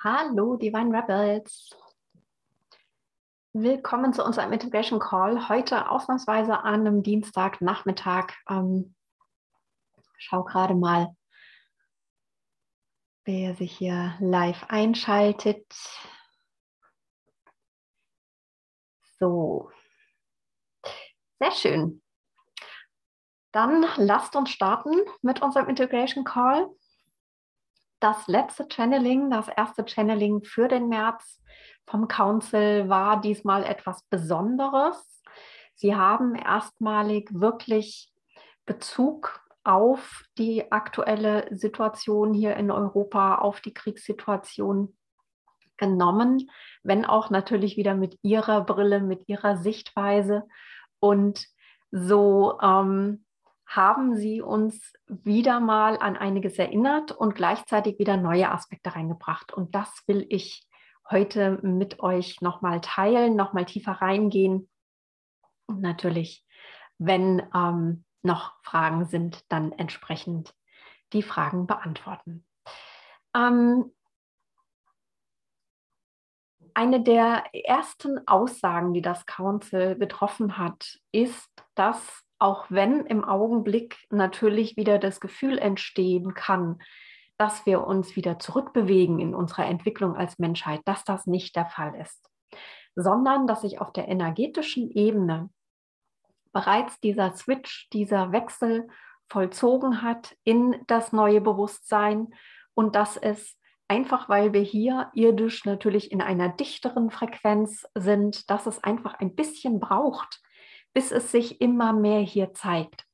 Hallo, Divine Rebels. Willkommen zu unserem Integration Call. Heute ausnahmsweise an einem Dienstagnachmittag. Ähm, schau gerade mal, wer sich hier live einschaltet. So, sehr schön. Dann lasst uns starten mit unserem Integration Call das letzte Channeling, das erste Channeling für den März vom Council war diesmal etwas Besonderes. Sie haben erstmalig wirklich Bezug auf die aktuelle Situation hier in Europa, auf die Kriegssituation genommen, wenn auch natürlich wieder mit ihrer Brille, mit ihrer Sichtweise. Und so ähm, haben Sie uns wieder mal an einiges erinnert und gleichzeitig wieder neue Aspekte reingebracht. Und das will ich heute mit euch nochmal teilen, nochmal tiefer reingehen. Und natürlich, wenn ähm, noch Fragen sind, dann entsprechend die Fragen beantworten. Ähm, eine der ersten Aussagen, die das Council getroffen hat, ist, dass auch wenn im Augenblick natürlich wieder das Gefühl entstehen kann, dass wir uns wieder zurückbewegen in unserer Entwicklung als Menschheit, dass das nicht der Fall ist, sondern dass sich auf der energetischen Ebene bereits dieser Switch, dieser Wechsel vollzogen hat in das neue Bewusstsein und dass es einfach, weil wir hier irdisch natürlich in einer dichteren Frequenz sind, dass es einfach ein bisschen braucht, bis es sich immer mehr hier zeigt.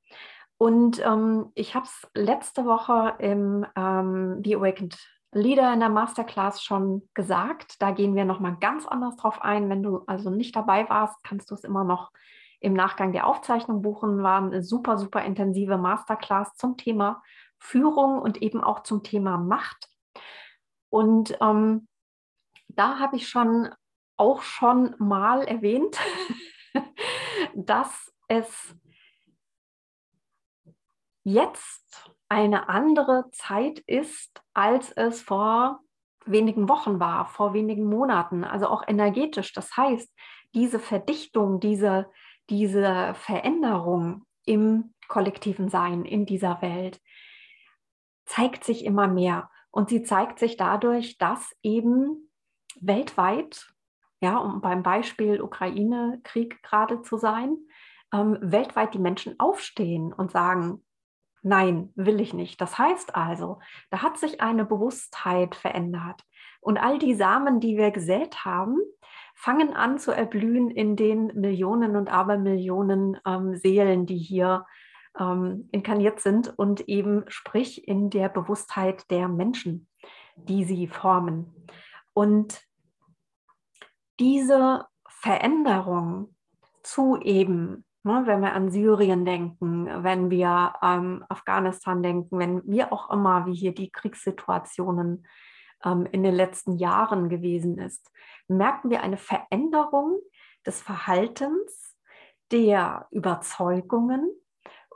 Und ähm, ich habe es letzte Woche im ähm, The Awakened Leader in der Masterclass schon gesagt. Da gehen wir nochmal ganz anders drauf ein. Wenn du also nicht dabei warst, kannst du es immer noch im Nachgang der Aufzeichnung buchen. War eine super, super intensive Masterclass zum Thema Führung und eben auch zum Thema Macht. Und ähm, da habe ich schon auch schon mal erwähnt, dass es jetzt eine andere Zeit ist, als es vor wenigen Wochen war, vor wenigen Monaten, also auch energetisch. Das heißt, diese Verdichtung, diese, diese Veränderung im kollektiven Sein, in dieser Welt, zeigt sich immer mehr. Und sie zeigt sich dadurch, dass eben weltweit ja, um beim Beispiel Ukraine-Krieg gerade zu sein, ähm, weltweit die Menschen aufstehen und sagen, nein, will ich nicht. Das heißt also, da hat sich eine Bewusstheit verändert. Und all die Samen, die wir gesät haben, fangen an zu erblühen in den Millionen und Abermillionen ähm, Seelen, die hier ähm, inkarniert sind und eben sprich in der Bewusstheit der Menschen, die sie formen. Und diese Veränderung zu eben, ne, wenn wir an Syrien denken, wenn wir ähm, Afghanistan denken, wenn wir auch immer, wie hier die Kriegssituationen ähm, in den letzten Jahren gewesen ist, merken wir eine Veränderung des Verhaltens, der Überzeugungen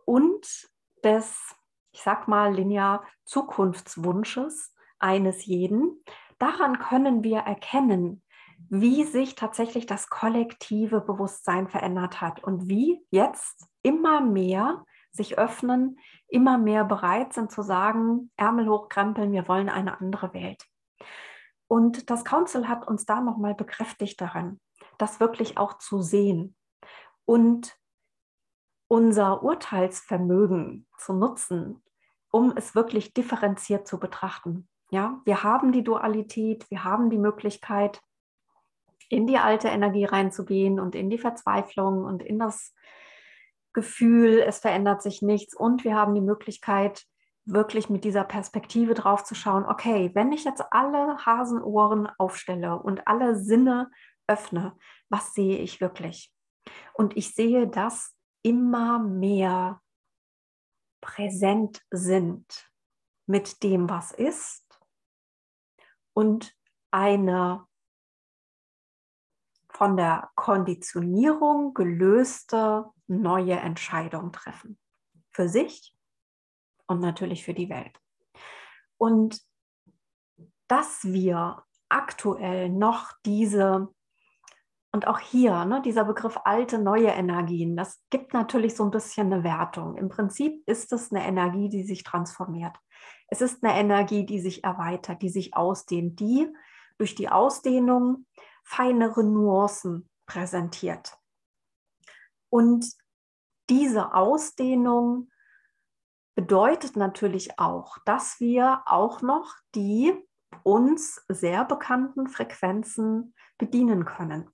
und des, ich sag mal, linear Zukunftswunsches eines jeden. Daran können wir erkennen, wie sich tatsächlich das kollektive Bewusstsein verändert hat und wie jetzt immer mehr sich öffnen, immer mehr bereit sind zu sagen, Ärmel hochkrempeln, wir wollen eine andere Welt. Und das Council hat uns da nochmal bekräftigt daran, das wirklich auch zu sehen und unser Urteilsvermögen zu nutzen, um es wirklich differenziert zu betrachten. Ja, wir haben die Dualität, wir haben die Möglichkeit, in die alte Energie reinzugehen und in die Verzweiflung und in das Gefühl, es verändert sich nichts. Und wir haben die Möglichkeit, wirklich mit dieser Perspektive drauf zu schauen, okay, wenn ich jetzt alle Hasenohren aufstelle und alle Sinne öffne, was sehe ich wirklich? Und ich sehe, dass immer mehr präsent sind mit dem, was ist und eine von der Konditionierung gelöste neue Entscheidung treffen. Für sich und natürlich für die Welt. Und dass wir aktuell noch diese, und auch hier, ne, dieser Begriff alte, neue Energien, das gibt natürlich so ein bisschen eine Wertung. Im Prinzip ist es eine Energie, die sich transformiert. Es ist eine Energie, die sich erweitert, die sich ausdehnt, die durch die Ausdehnung feinere Nuancen präsentiert. Und diese Ausdehnung bedeutet natürlich auch, dass wir auch noch die uns sehr bekannten Frequenzen bedienen können.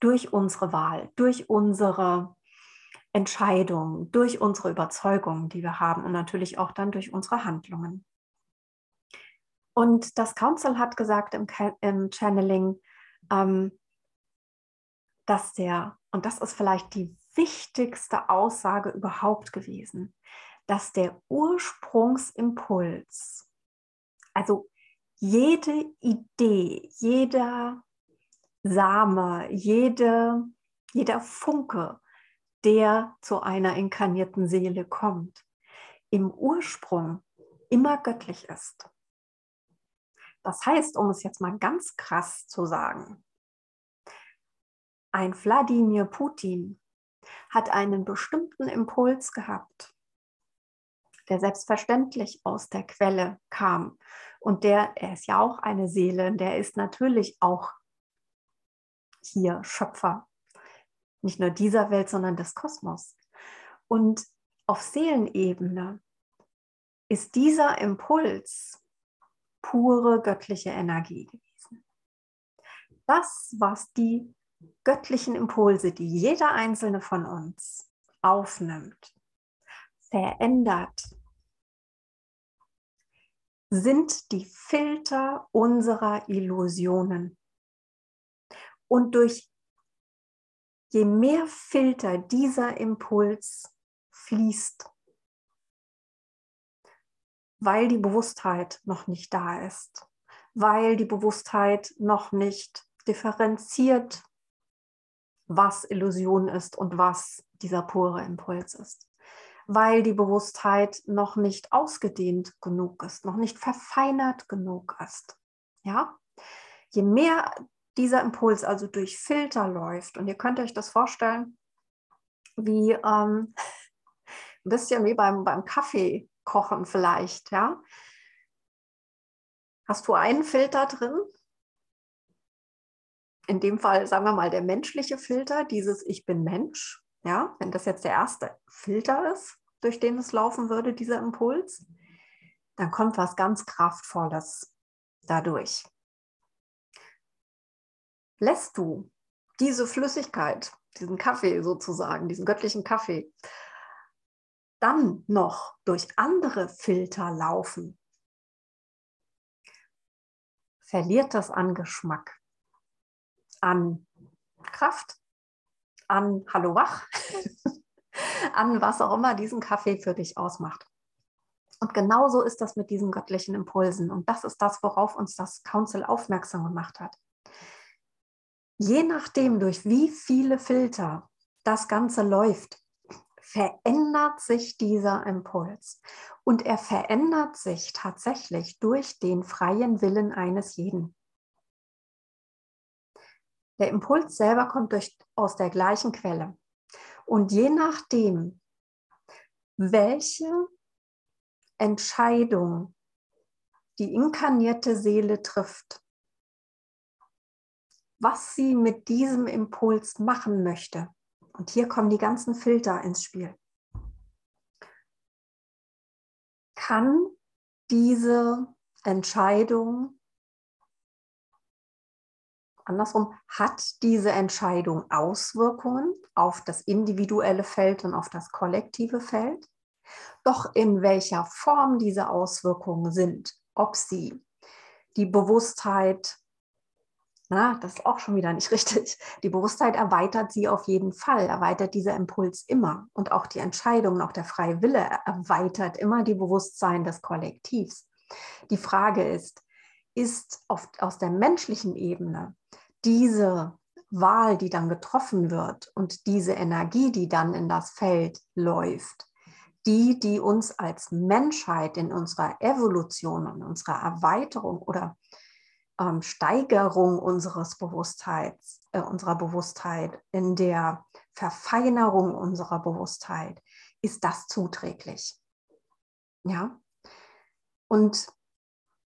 Durch unsere Wahl, durch unsere Entscheidung, durch unsere Überzeugungen, die wir haben und natürlich auch dann durch unsere Handlungen. Und das Council hat gesagt im, Channeling, dass der, und das ist vielleicht die wichtigste Aussage überhaupt gewesen, dass der Ursprungsimpuls, also jede Idee, jeder Same, jede, jeder Funke, der zu einer inkarnierten Seele kommt, im Ursprung immer göttlich ist. Das heißt, um es jetzt mal ganz krass zu sagen, ein Wladimir Putin hat einen bestimmten Impuls gehabt, der selbstverständlich aus der Quelle kam. Und der, er ist ja auch eine Seele, der ist natürlich auch hier Schöpfer. Nicht nur dieser Welt, sondern des Kosmos. Und auf Seelenebene ist dieser Impuls pure göttliche Energie gewesen. Das, was die göttlichen Impulse, die jeder einzelne von uns aufnimmt, verändert, sind die Filter unserer Illusionen. Und durch je mehr Filter dieser Impuls fließt, weil die Bewusstheit noch nicht da ist, weil die Bewusstheit noch nicht differenziert was Illusion ist und was dieser pure Impuls ist. Weil die Bewusstheit noch nicht ausgedehnt genug ist, noch nicht verfeinert genug ist. Ja? Je mehr dieser Impuls also durch Filter läuft, und ihr könnt euch das vorstellen, wie ähm, ein bisschen wie beim, beim Kaffee kochen vielleicht, ja. Hast du einen Filter drin in dem Fall, sagen wir mal, der menschliche Filter, dieses Ich bin Mensch, ja, wenn das jetzt der erste Filter ist, durch den es laufen würde, dieser Impuls, dann kommt was ganz Kraftvolles dadurch. Lässt du diese Flüssigkeit, diesen Kaffee sozusagen, diesen göttlichen Kaffee, dann noch durch andere Filter laufen, verliert das an Geschmack an Kraft, an Hallo Wach, an was auch immer diesen Kaffee für dich ausmacht. Und genauso ist das mit diesen göttlichen Impulsen. Und das ist das, worauf uns das Council aufmerksam gemacht hat. Je nachdem, durch wie viele Filter das Ganze läuft, verändert sich dieser Impuls. Und er verändert sich tatsächlich durch den freien Willen eines jeden. Der Impuls selber kommt durch, aus der gleichen Quelle. Und je nachdem, welche Entscheidung die inkarnierte Seele trifft, was sie mit diesem Impuls machen möchte. Und hier kommen die ganzen Filter ins Spiel. Kann diese Entscheidung andersrum, hat diese Entscheidung Auswirkungen auf das individuelle Feld und auf das kollektive Feld? Doch in welcher Form diese Auswirkungen sind, ob sie die Bewusstheit, na, das ist auch schon wieder nicht richtig, die Bewusstheit erweitert sie auf jeden Fall, erweitert dieser Impuls immer. Und auch die Entscheidung, auch der freie Wille erweitert immer die Bewusstsein des Kollektivs. Die Frage ist, ist auf, aus der menschlichen Ebene diese Wahl, die dann getroffen wird und diese Energie, die dann in das Feld läuft, die, die uns als Menschheit in unserer Evolution und unserer Erweiterung oder ähm, Steigerung unseres Bewusstheits, äh, unserer Bewusstheit, in der Verfeinerung unserer Bewusstheit, ist das zuträglich. Ja. Und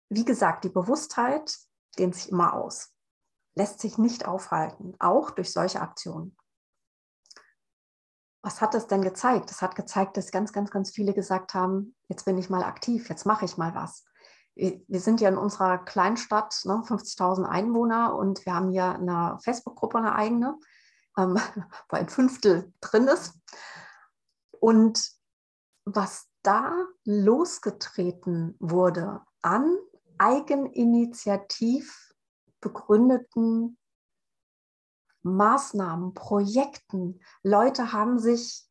wie gesagt, die Bewusstheit dehnt sich immer aus, lässt sich nicht aufhalten, auch durch solche Aktionen. Was hat das denn gezeigt? Es hat gezeigt, dass ganz, ganz, ganz viele gesagt haben, jetzt bin ich mal aktiv, jetzt mache ich mal was. Wir sind ja in unserer Kleinstadt, ne, 50.000 Einwohner und wir haben hier eine Facebook-Gruppe, eine eigene, ähm, wo ein Fünftel drin ist. Und was da losgetreten wurde an eigeninitiativ begründeten Maßnahmen, Projekten. Leute haben sich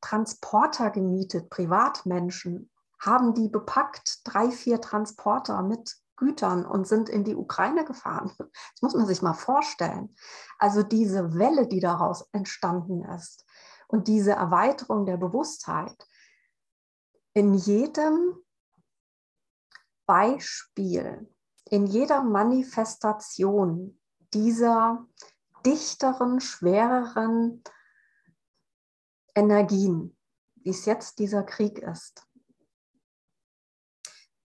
Transporter gemietet, Privatmenschen, haben die bepackt, drei, vier Transporter mit Gütern und sind in die Ukraine gefahren. Das muss man sich mal vorstellen. Also diese Welle, die daraus entstanden ist und diese Erweiterung der Bewusstheit, in jedem Beispiel, in jeder Manifestation dieser dichteren, schwereren Energien, wie es jetzt dieser Krieg ist,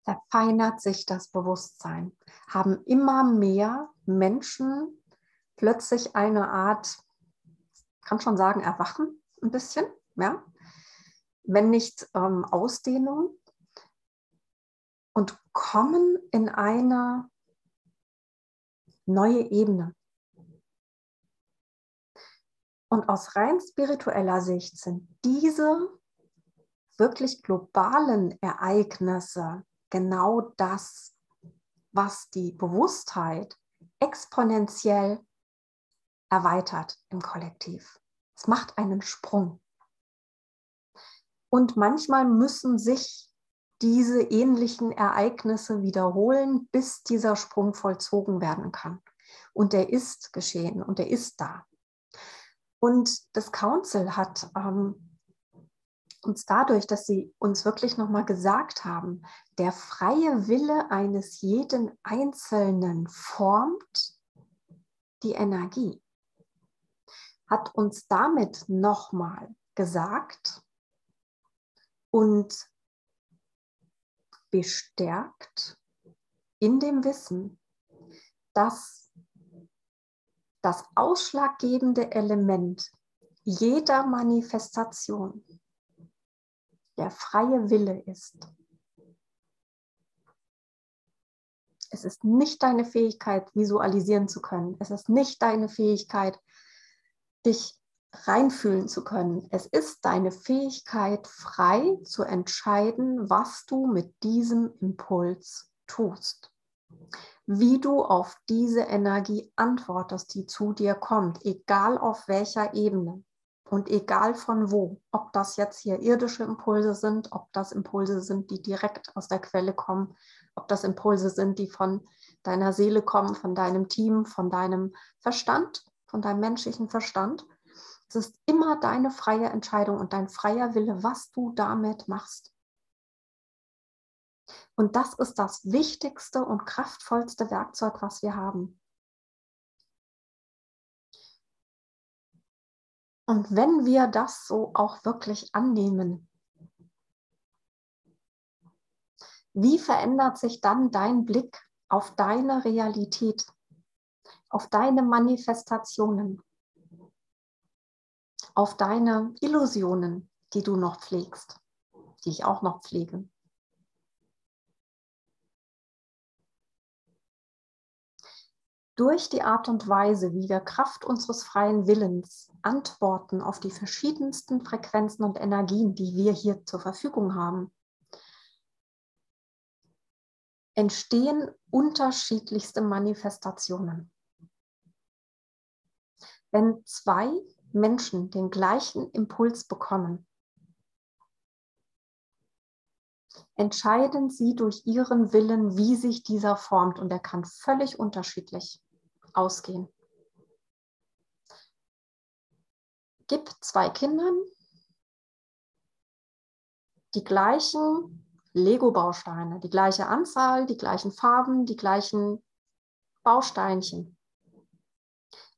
verfeinert sich das Bewusstsein, haben immer mehr Menschen plötzlich eine Art, kann schon sagen, Erwachen ein bisschen, ja, wenn nicht ähm, Ausdehnung, und kommen in eine neue Ebene. Und aus rein spiritueller Sicht sind diese wirklich globalen Ereignisse genau das, was die Bewusstheit exponentiell erweitert im Kollektiv. Es macht einen Sprung. Und manchmal müssen sich diese ähnlichen Ereignisse wiederholen, bis dieser Sprung vollzogen werden kann. Und der ist geschehen und der ist da. Und das Council hat ähm, uns dadurch, dass sie uns wirklich nochmal gesagt haben, der freie Wille eines jeden Einzelnen formt die Energie, hat uns damit nochmal gesagt und bestärkt in dem Wissen, dass das ausschlaggebende Element jeder Manifestation der freie Wille ist. Es ist nicht deine Fähigkeit, visualisieren zu können. Es ist nicht deine Fähigkeit, dich reinfühlen zu können. Es ist deine Fähigkeit, frei zu entscheiden, was du mit diesem Impuls tust. Wie du auf diese Energie antwortest, die zu dir kommt, egal auf welcher Ebene und egal von wo. Ob das jetzt hier irdische Impulse sind, ob das Impulse sind, die direkt aus der Quelle kommen, ob das Impulse sind, die von deiner Seele kommen, von deinem Team, von deinem Verstand, von deinem menschlichen Verstand es ist immer deine freie Entscheidung und dein freier Wille, was du damit machst. Und das ist das wichtigste und kraftvollste Werkzeug, was wir haben. Und wenn wir das so auch wirklich annehmen, wie verändert sich dann dein Blick auf deine Realität, auf deine Manifestationen? auf deine Illusionen, die du noch pflegst, die ich auch noch pflege. Durch die Art und Weise, wie wir Kraft unseres freien Willens antworten auf die verschiedensten Frequenzen und Energien, die wir hier zur Verfügung haben, entstehen unterschiedlichste Manifestationen. Wenn zwei Menschen den gleichen Impuls bekommen, entscheiden sie durch ihren Willen, wie sich dieser formt und er kann völlig unterschiedlich ausgehen. Gib zwei Kindern die gleichen Lego-Bausteine, die gleiche Anzahl, die gleichen Farben, die gleichen Bausteinchen.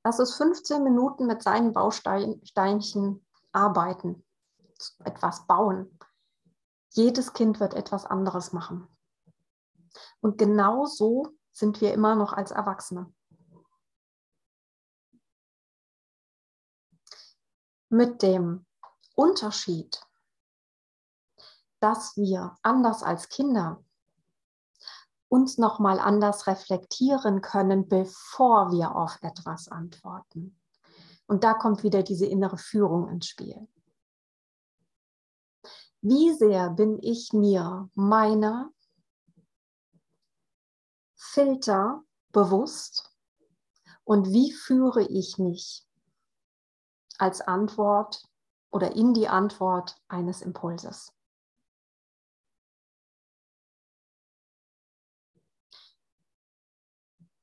Lass es 15 Minuten mit seinen Bausteinchen arbeiten, etwas bauen. Jedes Kind wird etwas anderes machen. Und genau so sind wir immer noch als Erwachsene. Mit dem Unterschied, dass wir anders als Kinder uns noch mal anders reflektieren können, bevor wir auf etwas antworten. Und da kommt wieder diese innere Führung ins Spiel. Wie sehr bin ich mir meiner Filter bewusst und wie führe ich mich als Antwort oder in die Antwort eines Impulses?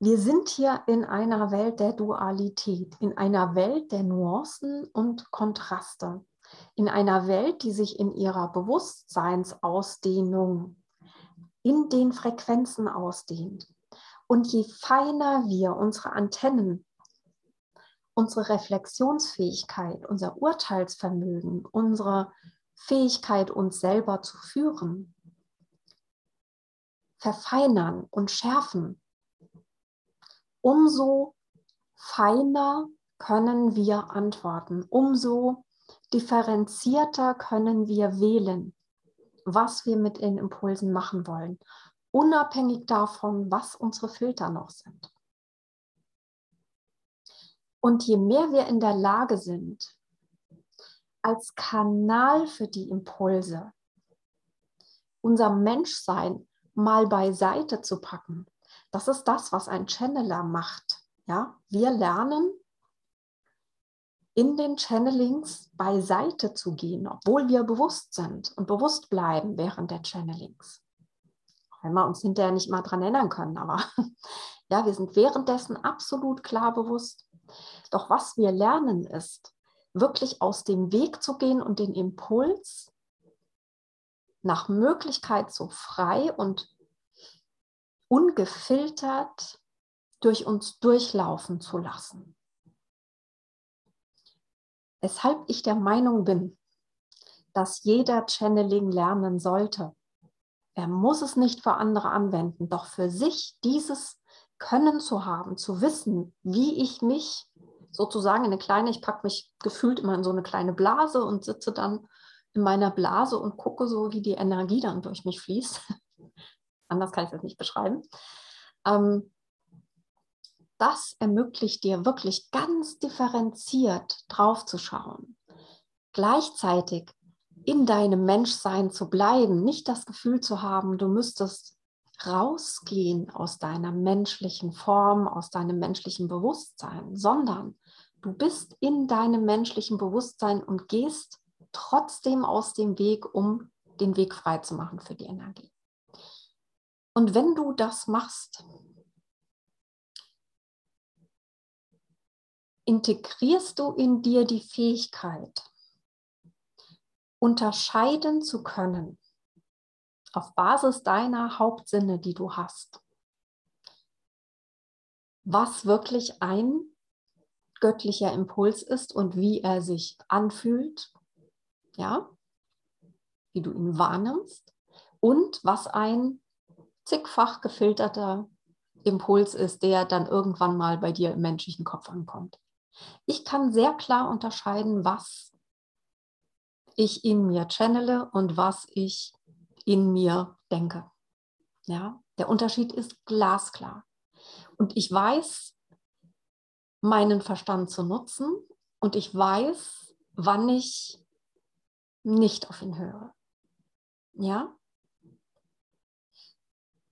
Wir sind hier in einer Welt der Dualität, in einer Welt der Nuancen und Kontraste in einer Welt, die sich in ihrer Bewusstseinsausdehnung in den Frequenzen ausdehnt. Und je feiner wir unsere Antennen, unsere Reflexionsfähigkeit, unser Urteilsvermögen, unsere Fähigkeit, uns selber zu führen, verfeinern und schärfen, umso feiner können wir antworten, umso differenzierter können wir wählen, was wir mit den Impulsen machen wollen, unabhängig davon, was unsere Filter noch sind. Und je mehr wir in der Lage sind, als Kanal für die Impulse unser Menschsein mal beiseite zu packen, das ist das, was ein Channeler macht. Ja, wir lernen in den Channelings beiseite zu gehen, obwohl wir bewusst sind und bewusst bleiben während der Channelings. wenn wir uns hinterher nicht mal dran erinnern können, aber ja, wir sind währenddessen absolut klar bewusst. Doch was wir lernen ist, wirklich aus dem Weg zu gehen und den Impuls nach Möglichkeit so frei und ungefiltert durch uns durchlaufen zu lassen. Weshalb ich der Meinung bin, dass jeder Channeling lernen sollte. Er muss es nicht für andere anwenden, doch für sich dieses Können zu haben, zu wissen, wie ich mich sozusagen in eine kleine, ich packe mich gefühlt immer in so eine kleine Blase und sitze dann in meiner Blase und gucke so, wie die Energie dann durch mich fließt. Anders kann ich das nicht beschreiben. Ähm, das ermöglicht dir wirklich ganz differenziert draufzuschauen. Gleichzeitig in deinem Menschsein zu bleiben, nicht das Gefühl zu haben, du müsstest rausgehen aus deiner menschlichen Form, aus deinem menschlichen Bewusstsein, sondern du bist in deinem menschlichen Bewusstsein und gehst trotzdem aus dem Weg, um den Weg frei zu machen für die Energie. Und wenn du das machst, integrierst du in dir die Fähigkeit, unterscheiden zu können auf Basis deiner Hauptsinne, die du hast, was wirklich ein göttlicher Impuls ist und wie er sich anfühlt, ja, wie du ihn wahrnimmst und was ein zigfach gefilterter Impuls ist, der dann irgendwann mal bei dir im menschlichen Kopf ankommt. Ich kann sehr klar unterscheiden, was ich in mir channele und was ich in mir denke. Ja, der Unterschied ist glasklar. Und ich weiß, meinen Verstand zu nutzen und ich weiß, wann ich nicht auf ihn höre. Ja?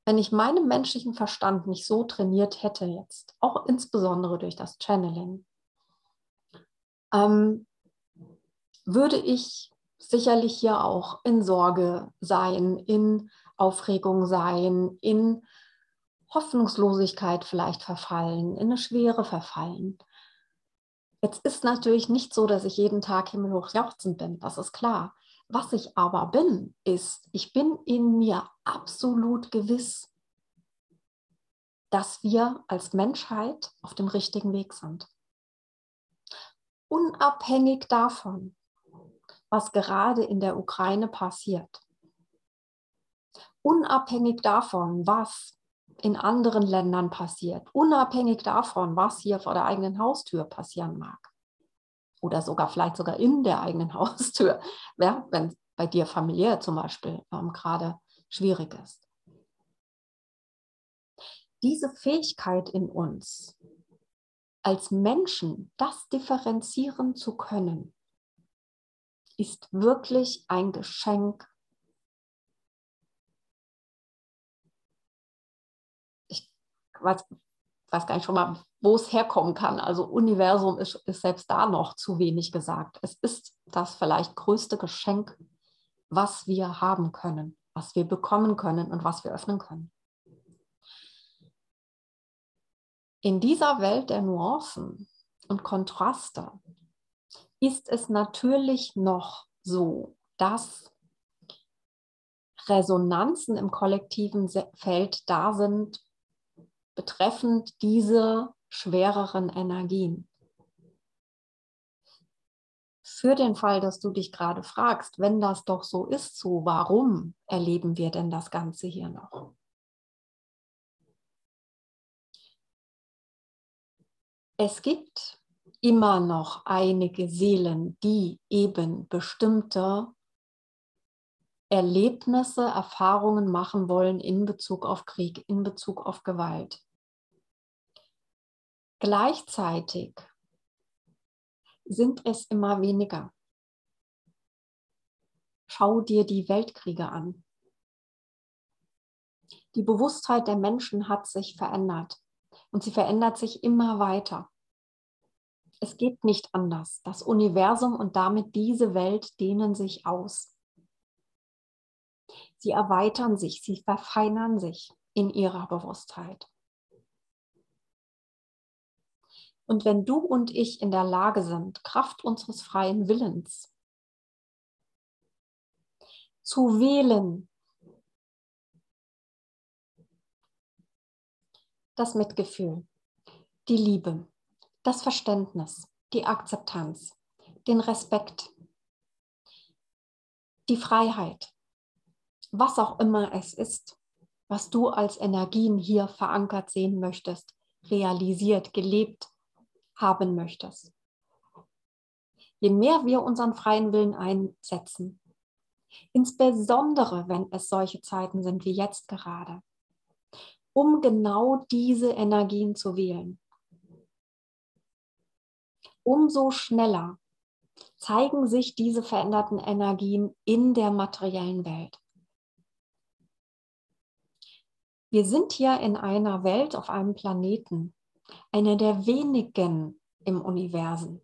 Wenn ich meinen menschlichen Verstand nicht so trainiert hätte jetzt, auch insbesondere durch das Channeling, ähm, würde ich sicherlich hier auch in Sorge sein, in Aufregung sein, in Hoffnungslosigkeit vielleicht verfallen, in eine Schwere verfallen. Jetzt ist natürlich nicht so, dass ich jeden Tag himmelhoch jauchzend bin, das ist klar. Was ich aber bin, ist, ich bin in mir absolut gewiss, dass wir als Menschheit auf dem richtigen Weg sind. Unabhängig davon, was gerade in der Ukraine passiert. Unabhängig davon, was in anderen Ländern passiert. Unabhängig davon, was hier vor der eigenen Haustür passieren mag. Oder sogar vielleicht sogar in der eigenen Haustür, ja, wenn bei dir familiär zum Beispiel ähm, gerade schwierig ist. Diese Fähigkeit in uns, als Menschen das differenzieren zu können, ist wirklich ein Geschenk. Ich weiß, weiß gar nicht schon mal, wo es herkommen kann. Also Universum ist, ist selbst da noch zu wenig gesagt. Es ist das vielleicht größte Geschenk, was wir haben können, was wir bekommen können und was wir öffnen können. In dieser Welt der Nuancen und Kontraste ist es natürlich noch so, dass Resonanzen im kollektiven Feld da sind, betreffend diese schwereren Energien. Für den Fall, dass du dich gerade fragst, wenn das doch so ist, so warum erleben wir denn das Ganze hier noch? Es gibt immer noch einige Seelen, die eben bestimmte Erlebnisse, Erfahrungen machen wollen in Bezug auf Krieg, in Bezug auf Gewalt. Gleichzeitig sind es immer weniger. Schau dir die Weltkriege an. Die Bewusstheit der Menschen hat sich verändert und sie verändert sich immer weiter es geht nicht anders. Das Universum und damit diese Welt dehnen sich aus. Sie erweitern sich, sie verfeinern sich in ihrer Bewusstheit. Und wenn du und ich in der Lage sind, Kraft unseres freien Willens zu wählen, das Mitgefühl, die Liebe, das Verständnis, die Akzeptanz, den Respekt, die Freiheit, was auch immer es ist, was du als Energien hier verankert sehen möchtest, realisiert, gelebt haben möchtest. Je mehr wir unseren freien Willen einsetzen, insbesondere wenn es solche Zeiten sind wie jetzt gerade, um genau diese Energien zu wählen, umso schneller zeigen sich diese veränderten Energien in der materiellen Welt. Wir sind hier in einer Welt, auf einem Planeten, einer der wenigen im Universum,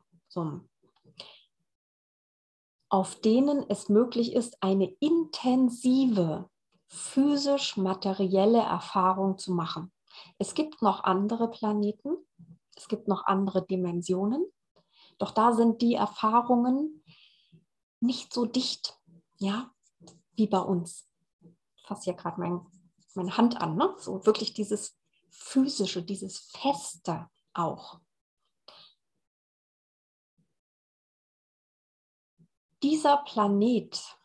auf denen es möglich ist, eine intensive physisch-materielle Erfahrung zu machen. Es gibt noch andere Planeten, es gibt noch andere Dimensionen, doch da sind die Erfahrungen nicht so dicht, ja, wie bei uns. Ich fasse hier gerade mein, meine Hand an, ne? so wirklich dieses physische, dieses Feste auch. Dieser Planet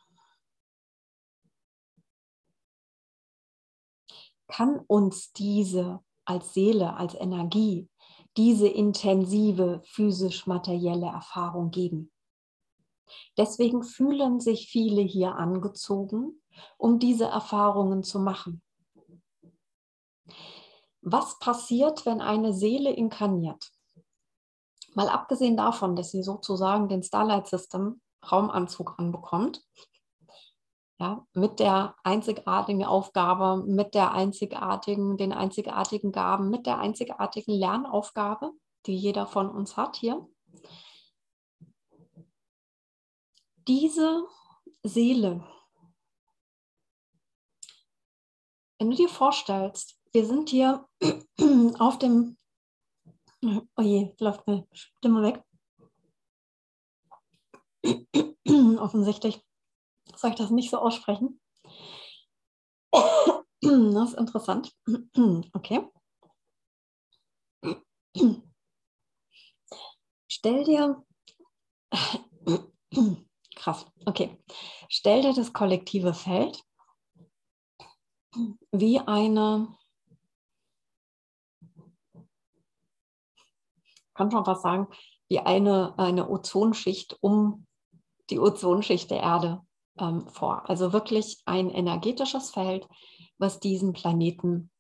kann uns diese als Seele, als Energie diese intensive physisch-materielle Erfahrung geben. Deswegen fühlen sich viele hier angezogen, um diese Erfahrungen zu machen. Was passiert, wenn eine Seele inkarniert? Mal abgesehen davon, dass sie sozusagen den Starlight System Raumanzug anbekommt, ja, mit der einzigartigen Aufgabe, mit der einzigartigen, den einzigartigen Gaben, mit der einzigartigen Lernaufgabe, die jeder von uns hat hier. Diese Seele, wenn du dir vorstellst, wir sind hier auf dem, oh je, läuft eine Stimme weg. Offensichtlich soll ich das nicht so aussprechen? Das ist interessant. Okay. Stell dir, krass, okay, stell dir das kollektive Feld wie eine, kann schon was sagen, wie eine, eine Ozonschicht um die Ozonschicht der Erde ähm, vor. Also wirklich ein energetisches Feld, was diesen Planeten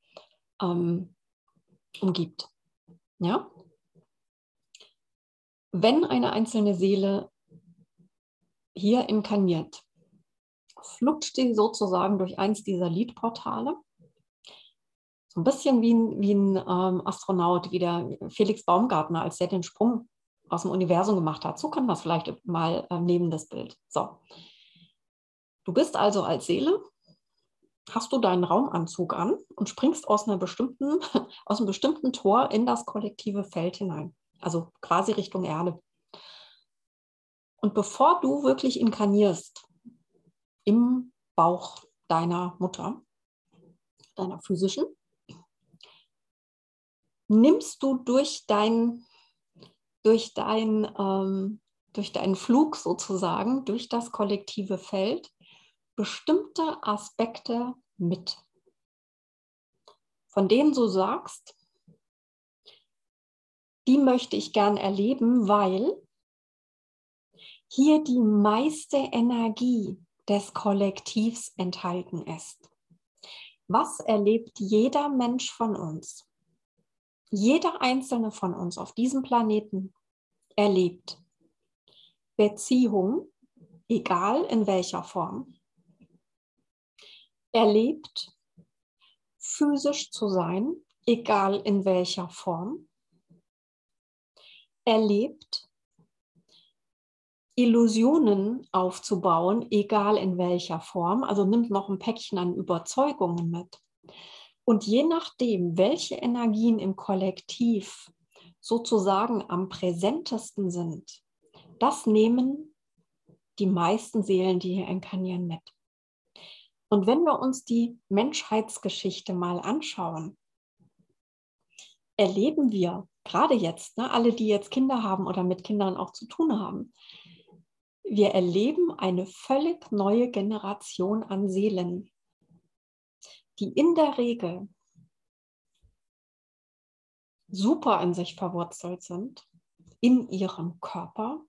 ähm, umgibt. Ja? Wenn eine einzelne Seele hier inkarniert, flutscht sie sozusagen durch eins dieser Liedportale. Ein bisschen wie ein, wie ein ähm, Astronaut, wie der Felix Baumgartner, als der den Sprung aus dem Universum gemacht hat. So kann man es vielleicht mal äh, neben das Bild. So. Du bist also als Seele, hast du deinen Raumanzug an und springst aus, einer bestimmten, aus einem bestimmten Tor in das kollektive Feld hinein. Also quasi Richtung Erde. Und bevor du wirklich inkarnierst im Bauch deiner Mutter, deiner physischen, nimmst du durch dein durch, dein, ähm, durch deinen Flug sozusagen, durch das kollektive Feld, bestimmte Aspekte mit, von denen du sagst, die möchte ich gern erleben, weil hier die meiste Energie des Kollektivs enthalten ist. Was erlebt jeder Mensch von uns? Jeder einzelne von uns auf diesem Planeten erlebt Beziehung, egal in welcher Form, erlebt physisch zu sein, egal in welcher Form, erlebt Illusionen aufzubauen, egal in welcher Form, also nimmt noch ein Päckchen an Überzeugungen mit. Und je nachdem, welche Energien im Kollektiv sozusagen am präsentesten sind, das nehmen die meisten Seelen, die hier inkarnieren, mit. Und wenn wir uns die Menschheitsgeschichte mal anschauen, erleben wir gerade jetzt, ne, alle, die jetzt Kinder haben oder mit Kindern auch zu tun haben, wir erleben eine völlig neue Generation an Seelen, die in der Regel super in sich verwurzelt sind, in ihrem Körper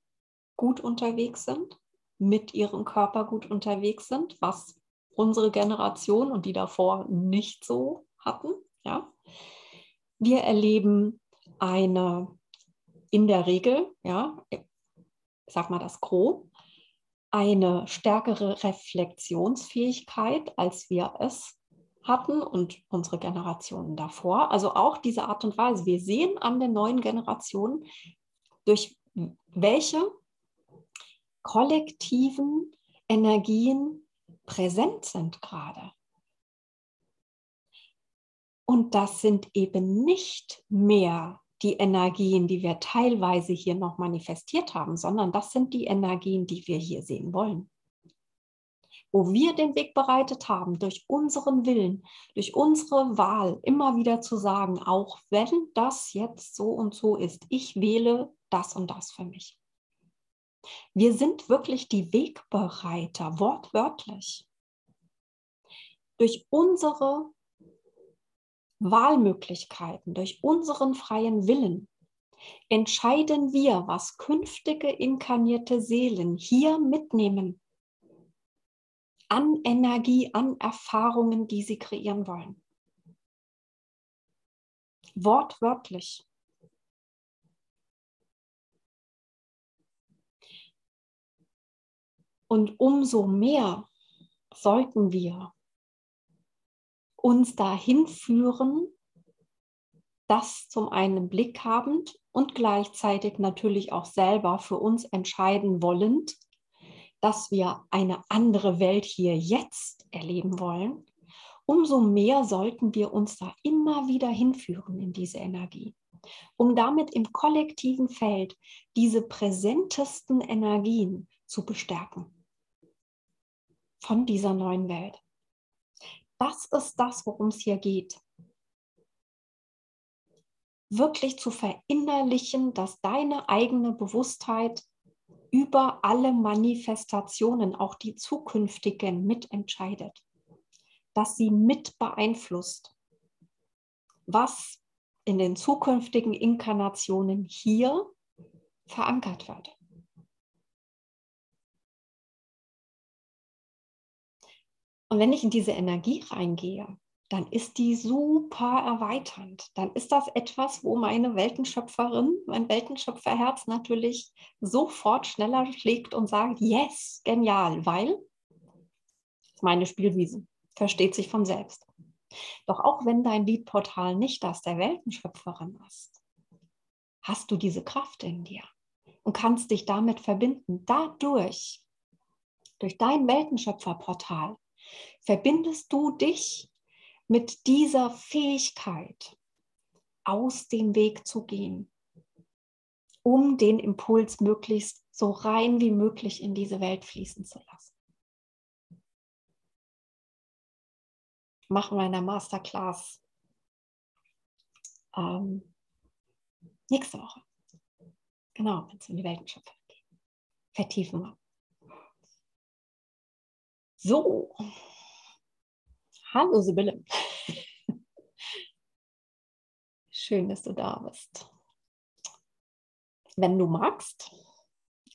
gut unterwegs sind, mit ihrem Körper gut unterwegs sind, was unsere Generation und die davor nicht so hatten. Ja? Wir erleben eine in der Regel, ja, ich sag mal das Gros, eine stärkere Reflexionsfähigkeit, als wir es hatten und unsere Generationen davor. Also auch diese Art und Weise. Wir sehen an den neuen Generationen, durch welche kollektiven Energien präsent sind gerade. Und das sind eben nicht mehr die Energien, die wir teilweise hier noch manifestiert haben, sondern das sind die Energien, die wir hier sehen wollen wo wir den Weg bereitet haben, durch unseren Willen, durch unsere Wahl, immer wieder zu sagen, auch wenn das jetzt so und so ist, ich wähle das und das für mich. Wir sind wirklich die Wegbereiter, wortwörtlich. Durch unsere Wahlmöglichkeiten, durch unseren freien Willen entscheiden wir, was künftige inkarnierte Seelen hier mitnehmen an Energie, an Erfahrungen, die sie kreieren wollen. Wortwörtlich. Und umso mehr sollten wir uns dahin führen, das zum einen Blick habend und gleichzeitig natürlich auch selber für uns entscheiden wollend, dass wir eine andere Welt hier jetzt erleben wollen, umso mehr sollten wir uns da immer wieder hinführen in diese Energie, um damit im kollektiven Feld diese präsentesten Energien zu bestärken von dieser neuen Welt. Das ist das, worum es hier geht. wirklich zu verinnerlichen, dass deine eigene Bewusstheit über alle Manifestationen, auch die zukünftigen, mitentscheidet, dass sie mit beeinflusst, was in den zukünftigen Inkarnationen hier verankert wird. Und wenn ich in diese Energie reingehe, dann ist die super erweiternd. Dann ist das etwas, wo meine Weltenschöpferin, mein Weltenschöpferherz natürlich sofort schneller schlägt und sagt, yes, genial, weil meine Spielwiese versteht sich von selbst. Doch auch wenn dein Liedportal nicht das der Weltenschöpferin ist, hast du diese Kraft in dir und kannst dich damit verbinden. Dadurch, durch dein Weltenschöpferportal, verbindest du dich mit dieser Fähigkeit aus dem Weg zu gehen, um den Impuls möglichst so rein wie möglich in diese Welt fließen zu lassen. Machen wir in der Masterclass ähm, nächste Woche. Genau, wenn es um die Weltenschöpfung geht. Vertiefen wir. So, Hallo Sibylle. Schön, dass du da bist. Wenn du magst,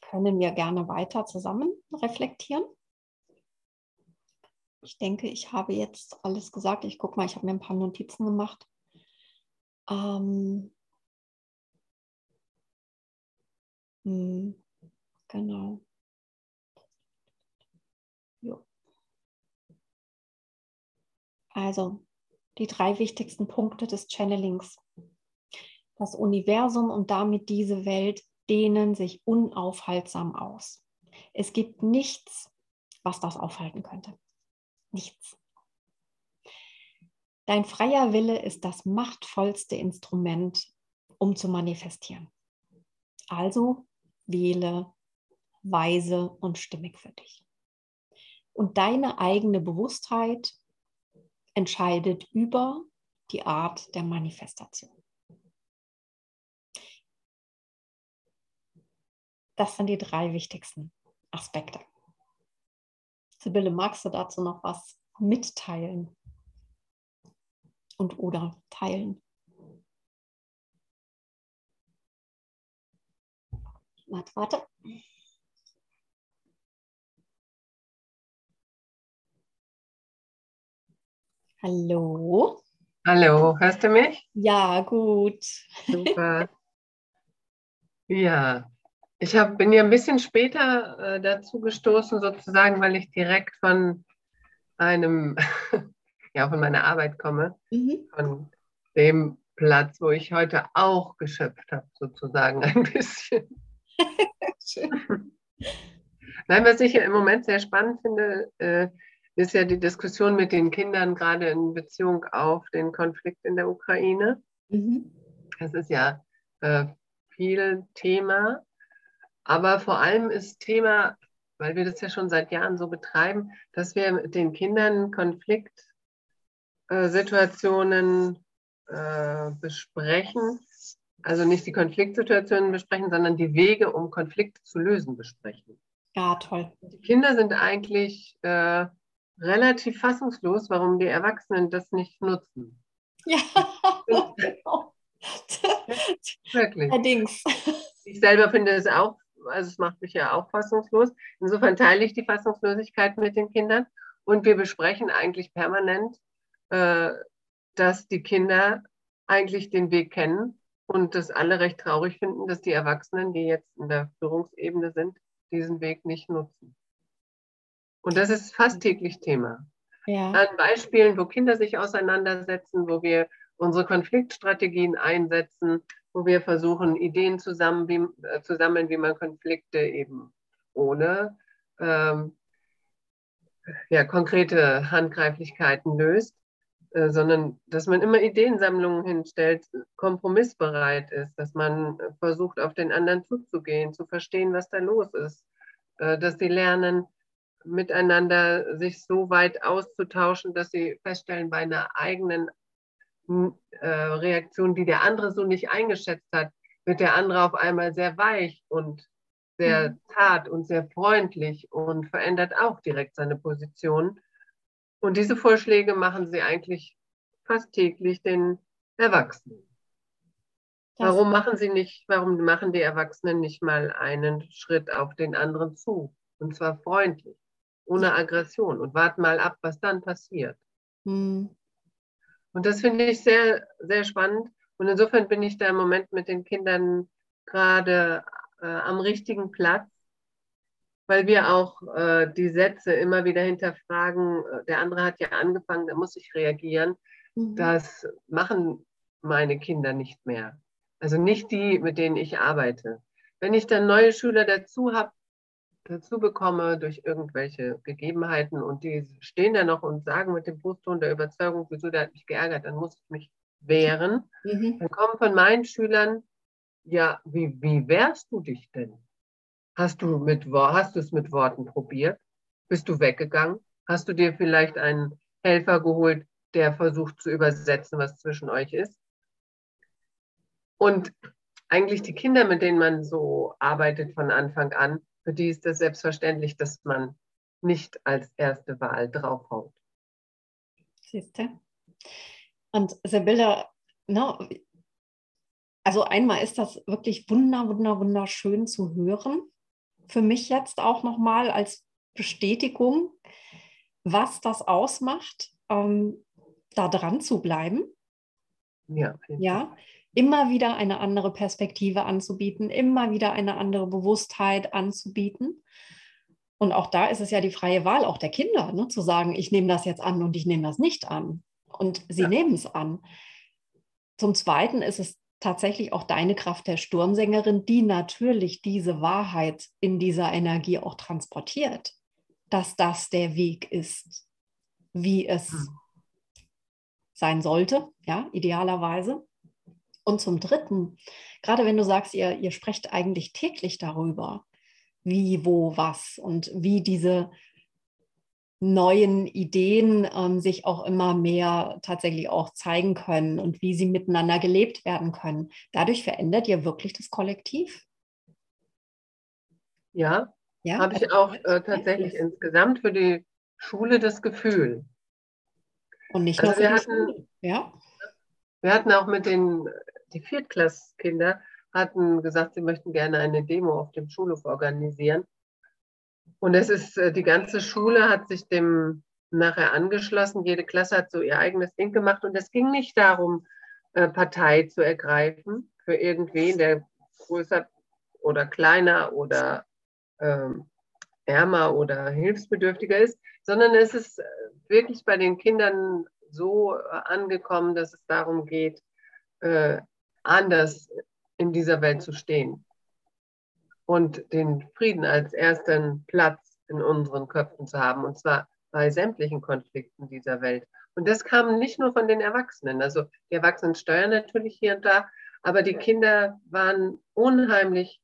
können wir gerne weiter zusammen reflektieren. Ich denke, ich habe jetzt alles gesagt. Ich gucke mal, ich habe mir ein paar Notizen gemacht. Ähm, hm, genau. Also die drei wichtigsten Punkte des Channelings. Das Universum und damit diese Welt dehnen sich unaufhaltsam aus. Es gibt nichts, was das aufhalten könnte. Nichts. Dein freier Wille ist das machtvollste Instrument, um zu manifestieren. Also wähle weise und stimmig für dich. Und deine eigene Bewusstheit entscheidet über die Art der Manifestation. Das sind die drei wichtigsten Aspekte. Sibylle, magst du dazu noch was mitteilen und oder teilen? Warte, warte. Hallo. Hallo, hörst du mich? Ja, gut. Super. ja, ich hab, bin ja ein bisschen später äh, dazu gestoßen, sozusagen, weil ich direkt von einem, ja, von meiner Arbeit komme, mhm. von dem Platz, wo ich heute auch geschöpft habe, sozusagen ein bisschen. Nein, was ich im Moment sehr spannend finde, äh, ist ja die Diskussion mit den Kindern gerade in Beziehung auf den Konflikt in der Ukraine. Mhm. Das ist ja äh, viel Thema, aber vor allem ist Thema, weil wir das ja schon seit Jahren so betreiben, dass wir mit den Kindern Konfliktsituationen äh, besprechen. Also nicht die Konfliktsituationen besprechen, sondern die Wege, um Konflikte zu lösen, besprechen. Ja, toll. Die Kinder sind eigentlich äh, relativ fassungslos, warum die Erwachsenen das nicht nutzen. Ja, Wirklich. Allerdings. Ich selber finde es auch, also es macht mich ja auch fassungslos. Insofern teile ich die Fassungslosigkeit mit den Kindern und wir besprechen eigentlich permanent, äh, dass die Kinder eigentlich den Weg kennen und das alle recht traurig finden, dass die Erwachsenen, die jetzt in der Führungsebene sind, diesen Weg nicht nutzen. Und das ist fast täglich Thema. Ja. An Beispielen, wo Kinder sich auseinandersetzen, wo wir unsere Konfliktstrategien einsetzen, wo wir versuchen, Ideen zusammen, wie, äh, zu sammeln, wie man Konflikte eben ohne ähm, ja, konkrete Handgreiflichkeiten löst, äh, sondern dass man immer Ideensammlungen hinstellt, kompromissbereit ist, dass man versucht, auf den anderen zuzugehen, zu verstehen, was da los ist, äh, dass sie lernen, miteinander sich so weit auszutauschen, dass sie feststellen, bei einer eigenen äh, Reaktion, die der andere so nicht eingeschätzt hat, wird der andere auf einmal sehr weich und sehr mhm. zart und sehr freundlich und verändert auch direkt seine Position. Und diese Vorschläge machen sie eigentlich fast täglich den Erwachsenen. Das warum machen sie nicht, warum machen die Erwachsenen nicht mal einen Schritt auf den anderen zu? Und zwar freundlich, ohne Aggression und warten mal ab, was dann passiert. Mhm. Und das finde ich sehr, sehr spannend. Und insofern bin ich da im Moment mit den Kindern gerade äh, am richtigen Platz, weil wir auch äh, die Sätze immer wieder hinterfragen. Der andere hat ja angefangen, da muss ich reagieren. Mhm. Das machen meine Kinder nicht mehr. Also nicht die, mit denen ich arbeite. Wenn ich dann neue Schüler dazu habe, dazu bekomme durch irgendwelche Gegebenheiten und die stehen da noch und sagen mit dem Brustton der Überzeugung, wieso der hat mich geärgert, dann muss ich mich wehren. Mhm. Dann kommen von meinen Schülern, ja, wie, wie wehrst du dich denn? Hast du, mit, hast du es mit Worten probiert? Bist du weggegangen? Hast du dir vielleicht einen Helfer geholt, der versucht zu übersetzen, was zwischen euch ist? Und eigentlich die Kinder, mit denen man so arbeitet von Anfang an, für die ist es selbstverständlich, dass man nicht als erste Wahl draufhaut. Siehst du? Und Sibylle, ne, also einmal ist das wirklich wunder, wunder, wunderschön zu hören. Für mich jetzt auch nochmal als Bestätigung, was das ausmacht, ähm, da dran zu bleiben. Ja, ja, immer wieder eine andere Perspektive anzubieten, immer wieder eine andere Bewusstheit anzubieten. Und auch da ist es ja die freie Wahl auch der Kinder, ne, zu sagen, ich nehme das jetzt an und ich nehme das nicht an. Und sie ja. nehmen es an. Zum Zweiten ist es tatsächlich auch deine Kraft der Sturmsängerin, die natürlich diese Wahrheit in dieser Energie auch transportiert, dass das der Weg ist, wie es hm. sein sollte, ja, idealerweise. Und zum Dritten, gerade wenn du sagst, ihr, ihr sprecht eigentlich täglich darüber, wie, wo, was und wie diese neuen Ideen ähm, sich auch immer mehr tatsächlich auch zeigen können und wie sie miteinander gelebt werden können. Dadurch verändert ihr wirklich das Kollektiv? Ja, ja habe ich auch äh, tatsächlich ja. insgesamt für die Schule das Gefühl. Und nicht also nur wir hatten, ja? Wir hatten auch mit den die Viertklasskinder hatten gesagt, sie möchten gerne eine Demo auf dem Schulhof organisieren. Und es ist, äh, die ganze Schule hat sich dem nachher angeschlossen. Jede Klasse hat so ihr eigenes Ding gemacht. Und es ging nicht darum, äh, Partei zu ergreifen für irgendwen, der größer oder kleiner oder ähm, ärmer oder hilfsbedürftiger ist, sondern es ist äh, wirklich bei den Kindern so angekommen, dass es darum geht, anders in dieser Welt zu stehen und den Frieden als ersten Platz in unseren Köpfen zu haben, und zwar bei sämtlichen Konflikten dieser Welt. Und das kam nicht nur von den Erwachsenen. Also die Erwachsenen steuern natürlich hier und da, aber die Kinder waren unheimlich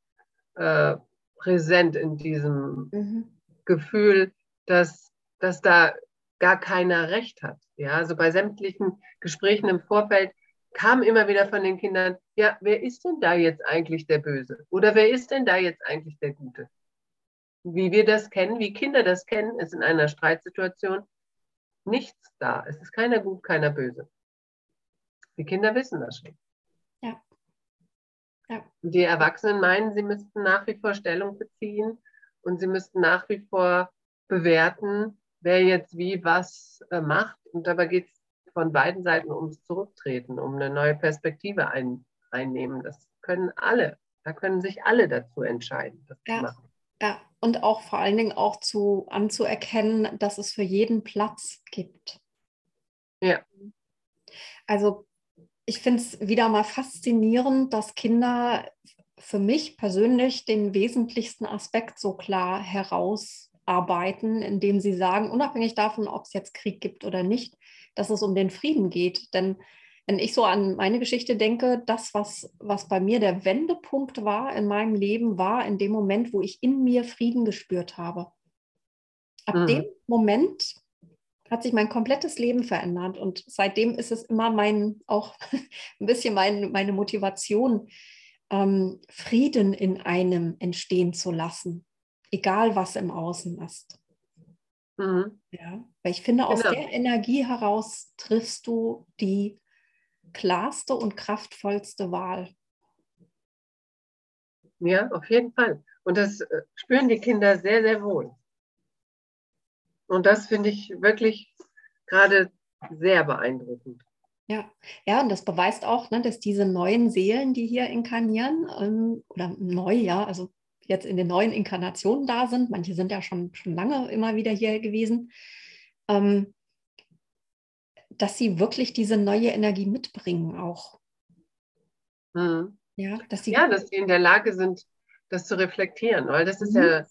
äh, präsent in diesem mhm. Gefühl, dass, dass da gar keiner recht hat. Ja, also bei sämtlichen Gesprächen im Vorfeld kam immer wieder von den Kindern, ja, wer ist denn da jetzt eigentlich der Böse? Oder wer ist denn da jetzt eigentlich der Gute? Wie wir das kennen, wie Kinder das kennen, ist in einer Streitsituation nichts da. Es ist keiner gut, keiner böse. Die Kinder wissen das schon. Ja. ja. Die Erwachsenen meinen, sie müssten nach wie vor Stellung beziehen und sie müssten nach wie vor bewerten, wer jetzt wie was äh, macht. Und dabei geht es von beiden Seiten ums Zurücktreten, um eine neue Perspektive ein, einnehmen. Das können alle. Da können sich alle dazu entscheiden, das ja. zu machen. Ja, und auch vor allen Dingen auch zu anzuerkennen, dass es für jeden Platz gibt. Ja. Also ich finde es wieder mal faszinierend, dass Kinder für mich persönlich den wesentlichsten Aspekt so klar herausarbeiten, indem sie sagen, unabhängig davon, ob es jetzt Krieg gibt oder nicht, dass es um den Frieden geht. Denn wenn ich so an meine Geschichte denke, das, was, was bei mir der Wendepunkt war in meinem Leben, war in dem Moment, wo ich in mir Frieden gespürt habe. Ab mhm. dem Moment hat sich mein komplettes Leben verändert. Und seitdem ist es immer mein, auch ein bisschen mein, meine Motivation, ähm, Frieden in einem entstehen zu lassen, egal was im Außen ist. Mhm. Ja, weil ich finde, aus genau. der Energie heraus triffst du die klarste und kraftvollste Wahl. Ja, auf jeden Fall. Und das äh, spüren die Kinder sehr, sehr wohl. Und das finde ich wirklich gerade sehr beeindruckend. Ja, ja, und das beweist auch, ne, dass diese neuen Seelen, die hier inkarnieren, ähm, oder neu, ja, also jetzt in den neuen Inkarnationen da sind, manche sind ja schon, schon lange immer wieder hier gewesen, ähm, dass sie wirklich diese neue Energie mitbringen auch. Mhm. Ja, dass sie, ja, dass sie in der Lage sind, das zu reflektieren, weil das ist mhm. ja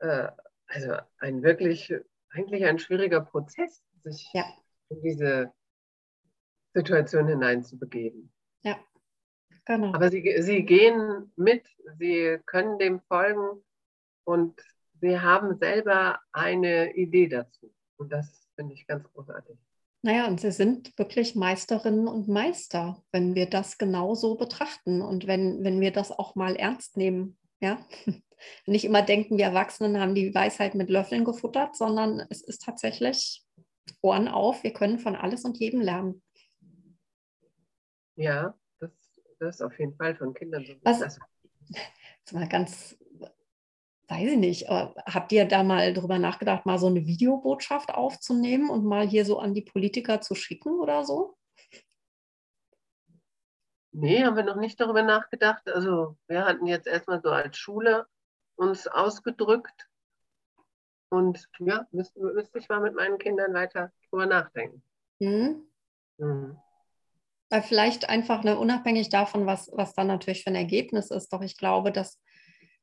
äh, also ein wirklich, eigentlich ein schwieriger Prozess, sich ja. in diese Situation hineinzubegeben. Ja, genau. Aber sie, sie gehen mit, sie können dem folgen und sie haben selber eine Idee dazu. Und das finde ich ganz großartig. Naja, und sie sind wirklich Meisterinnen und Meister, wenn wir das genau so betrachten und wenn, wenn wir das auch mal ernst nehmen. Ja? Nicht immer denken, wir Erwachsenen haben die Weisheit mit Löffeln gefuttert, sondern es ist tatsächlich Ohren auf, wir können von alles und jedem lernen. Ja, das, das ist auf jeden Fall von Kindern so. Was, das mal ganz weiß ich nicht, habt ihr da mal drüber nachgedacht, mal so eine Videobotschaft aufzunehmen und mal hier so an die Politiker zu schicken oder so? Nee, haben wir noch nicht darüber nachgedacht. Also wir hatten jetzt erstmal so als Schule uns ausgedrückt. Und ja, müsste, müsste ich mal mit meinen Kindern weiter drüber nachdenken. Mhm. Mhm. Weil vielleicht einfach ne, unabhängig davon, was, was dann natürlich für ein Ergebnis ist, doch ich glaube, dass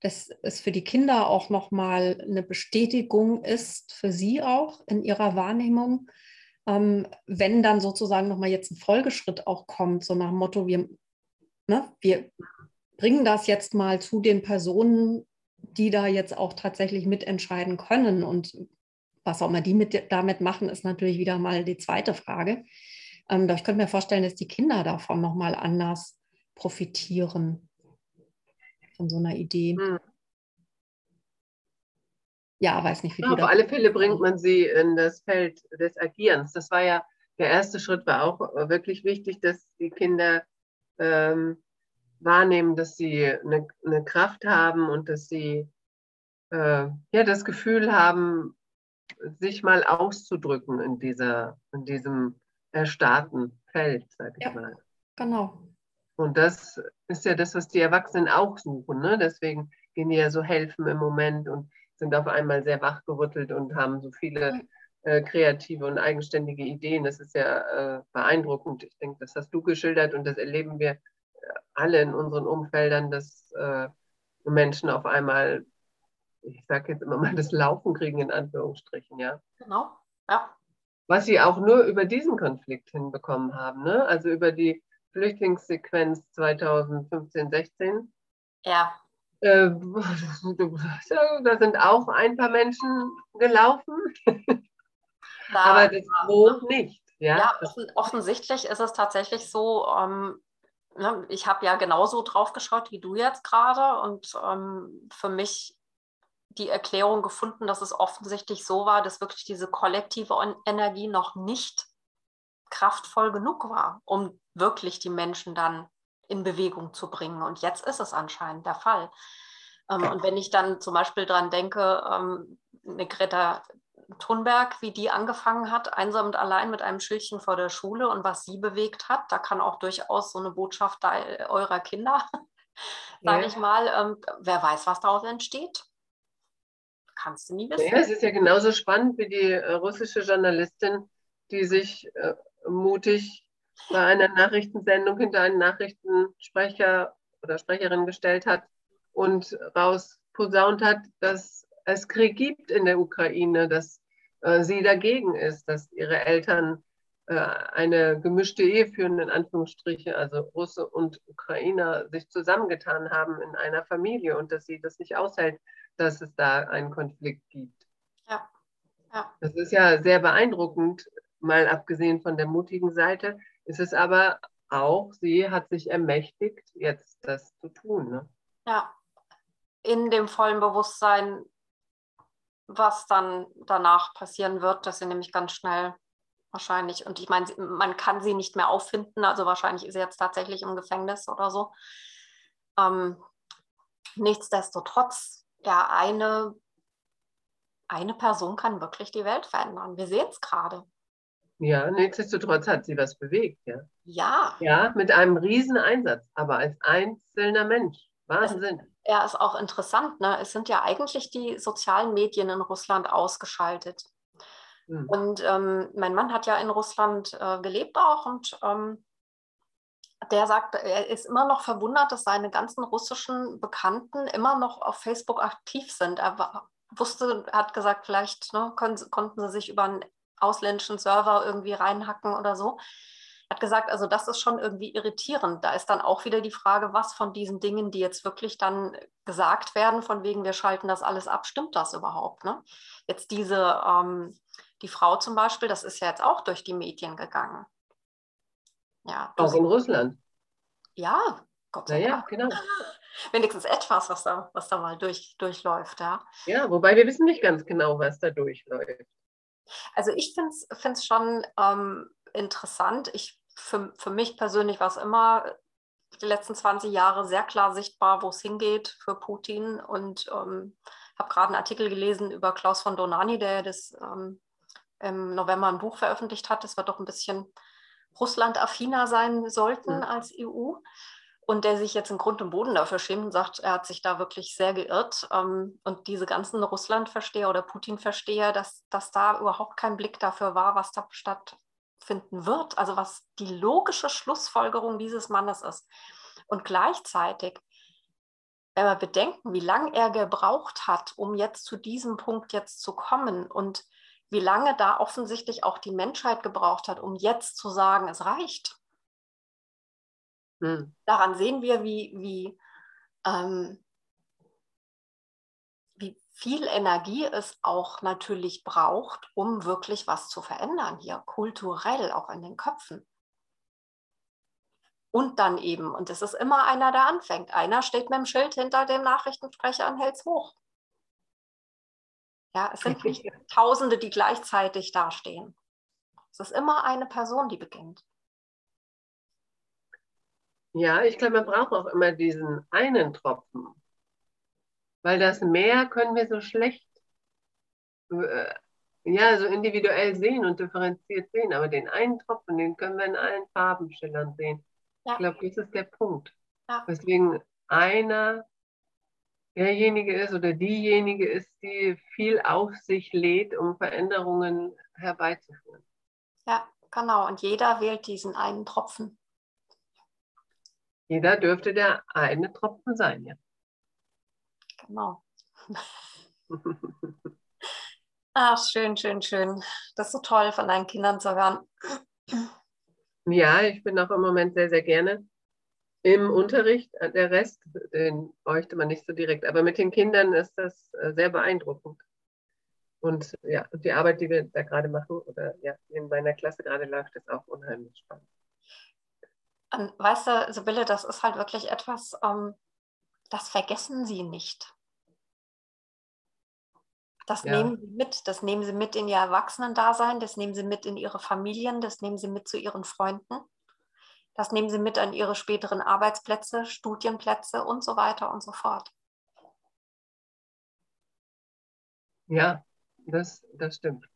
dass es für die Kinder auch nochmal eine Bestätigung ist, für sie auch in ihrer Wahrnehmung, ähm, wenn dann sozusagen nochmal jetzt ein Folgeschritt auch kommt, so nach dem Motto, wir, ne, wir bringen das jetzt mal zu den Personen, die da jetzt auch tatsächlich mitentscheiden können. Und was auch immer die mit, damit machen, ist natürlich wieder mal die zweite Frage. Ähm, ich könnte mir vorstellen, dass die Kinder davon nochmal anders profitieren von so einer Idee. Hm. Ja, weiß nicht, wie ja, Auf alle Fälle bringt man sie in das Feld des Agierens. Das war ja, der erste Schritt war auch wirklich wichtig, dass die Kinder ähm, wahrnehmen, dass sie eine, eine, Kraft haben und dass sie äh, ja, das Gefühl haben, sich mal auszudrücken in, dieser, in diesem erstarrten Feld, sag ich ja, mal. Genau. Und das ist ja das, was die Erwachsenen auch suchen. Ne? Deswegen gehen die ja so helfen im Moment und sind auf einmal sehr wachgerüttelt und haben so viele äh, kreative und eigenständige Ideen. Das ist ja äh, beeindruckend. Ich denke, das hast du geschildert und das erleben wir äh, alle in unseren Umfeldern, dass äh, Menschen auf einmal, ich sage jetzt immer mal, das Laufen kriegen in Anführungsstrichen, ja. Genau, ja. Was sie auch nur über diesen Konflikt hinbekommen haben, ne? also über die Flüchtlingssequenz 2015, 16. Ja. Äh, da sind auch ein paar Menschen gelaufen, da, aber das Gros nicht. Ja, ja offen, offensichtlich ist es tatsächlich so, ähm, ne, ich habe ja genauso drauf geschaut wie du jetzt gerade und ähm, für mich die Erklärung gefunden, dass es offensichtlich so war, dass wirklich diese kollektive Energie noch nicht kraftvoll genug war, um wirklich die Menschen dann in Bewegung zu bringen. Und jetzt ist es anscheinend der Fall. Ähm, und wenn ich dann zum Beispiel daran denke, ähm, eine Greta Thunberg, wie die angefangen hat, einsam und allein mit einem Schildchen vor der Schule und was sie bewegt hat, da kann auch durchaus so eine Botschaft eurer Kinder, sage ja. ich mal, ähm, wer weiß, was daraus entsteht. Kannst du nie wissen. Ja, es ist ja genauso spannend wie die äh, russische Journalistin, die sich äh, mutig bei einer Nachrichtensendung hinter einen Nachrichtensprecher oder Sprecherin gestellt hat und rausposaunt hat, dass es Krieg gibt in der Ukraine, dass äh, sie dagegen ist, dass ihre Eltern äh, eine gemischte Ehe führen, in Anführungsstrichen, also Russe und Ukrainer sich zusammengetan haben in einer Familie und dass sie das nicht aushält, dass es da einen Konflikt gibt. Ja. Ja. Das ist ja sehr beeindruckend, mal abgesehen von der mutigen Seite, ist es aber auch, sie hat sich ermächtigt, jetzt das zu tun. Ne? Ja, in dem vollen Bewusstsein, was dann danach passieren wird, dass sie nämlich ganz schnell wahrscheinlich, und ich meine, man kann sie nicht mehr auffinden, also wahrscheinlich ist sie jetzt tatsächlich im Gefängnis oder so. Ähm, nichtsdestotrotz, ja, eine, eine Person kann wirklich die Welt verändern. Wir sehen es gerade. Ja, nichtsdestotrotz hat sie was bewegt, ja. Ja. Ja, mit einem riesen Einsatz, aber als einzelner Mensch. Wahnsinn. Ja, ist auch interessant. Ne? Es sind ja eigentlich die sozialen Medien in Russland ausgeschaltet. Hm. Und ähm, mein Mann hat ja in Russland äh, gelebt auch und ähm, der sagt, er ist immer noch verwundert, dass seine ganzen russischen Bekannten immer noch auf Facebook aktiv sind. Er war, wusste, hat gesagt, vielleicht ne, können, konnten sie sich über einen ausländischen Server irgendwie reinhacken oder so. Er hat gesagt, also das ist schon irgendwie irritierend. Da ist dann auch wieder die Frage, was von diesen Dingen, die jetzt wirklich dann gesagt werden, von wegen wir schalten das alles ab, stimmt das überhaupt? Ne? Jetzt diese, ähm, die Frau zum Beispiel, das ist ja jetzt auch durch die Medien gegangen. Ja, auch in Russland. Ja, Gott sei Dank. Ja, genau. Wenigstens etwas, was da, was da mal durch, durchläuft, ja. Ja, wobei wir wissen nicht ganz genau, was da durchläuft. Also ich finde es schon ähm, interessant. Ich, für, für mich persönlich war es immer die letzten 20 Jahre sehr klar sichtbar, wo es hingeht für Putin. Und ähm, habe gerade einen Artikel gelesen über Klaus von Donani, der das ähm, im November ein Buch veröffentlicht hat. Das wir doch ein bisschen Russland-affiner sein sollten mhm. als EU. Und der sich jetzt in Grund und Boden dafür schämt und sagt, er hat sich da wirklich sehr geirrt. Ähm, und diese ganzen Russland-Versteher oder Putin-Versteher, dass, dass da überhaupt kein Blick dafür war, was da stattfinden wird. Also was die logische Schlussfolgerung dieses Mannes ist. Und gleichzeitig, wenn wir bedenken, wie lange er gebraucht hat, um jetzt zu diesem Punkt jetzt zu kommen und wie lange da offensichtlich auch die Menschheit gebraucht hat, um jetzt zu sagen, es reicht. Hm. Daran sehen wir, wie, wie, ähm, wie viel Energie es auch natürlich braucht, um wirklich was zu verändern hier, kulturell, auch in den Köpfen. Und dann eben, und es ist immer einer, der anfängt. Einer steht mit dem Schild hinter dem Nachrichtensprecher und hält es hoch. Ja, es sind nicht Tausende, die gleichzeitig dastehen. Es ist immer eine Person, die beginnt. Ja, ich glaube, man braucht auch immer diesen einen Tropfen, weil das Meer können wir so schlecht, äh, ja, so individuell sehen und differenziert sehen, aber den einen Tropfen, den können wir in allen Farben schillern sehen. Ja. Ich glaube, das ist der Punkt. Ja. Weswegen einer derjenige ist oder diejenige ist, die viel auf sich lädt, um Veränderungen herbeizuführen. Ja, genau. Und jeder wählt diesen einen Tropfen. Jeder dürfte der eine Tropfen sein, ja. Genau. Ach, schön, schön, schön. Das ist so toll von deinen Kindern zu hören. Ja, ich bin auch im Moment sehr, sehr gerne im Unterricht. Der Rest, den bräuchte man nicht so direkt. Aber mit den Kindern ist das äh, sehr beeindruckend. Und ja, die Arbeit, die wir da gerade machen oder ja, in meiner Klasse gerade läuft, ist auch unheimlich spannend. Und weißt du, Sibylle, das ist halt wirklich etwas, ähm, das vergessen sie nicht. Das ja. nehmen sie mit. Das nehmen sie mit in ihr Erwachsenendasein, das nehmen sie mit in ihre Familien, das nehmen sie mit zu ihren Freunden. Das nehmen Sie mit an Ihre späteren Arbeitsplätze, Studienplätze und so weiter und so fort. Ja, das, das stimmt.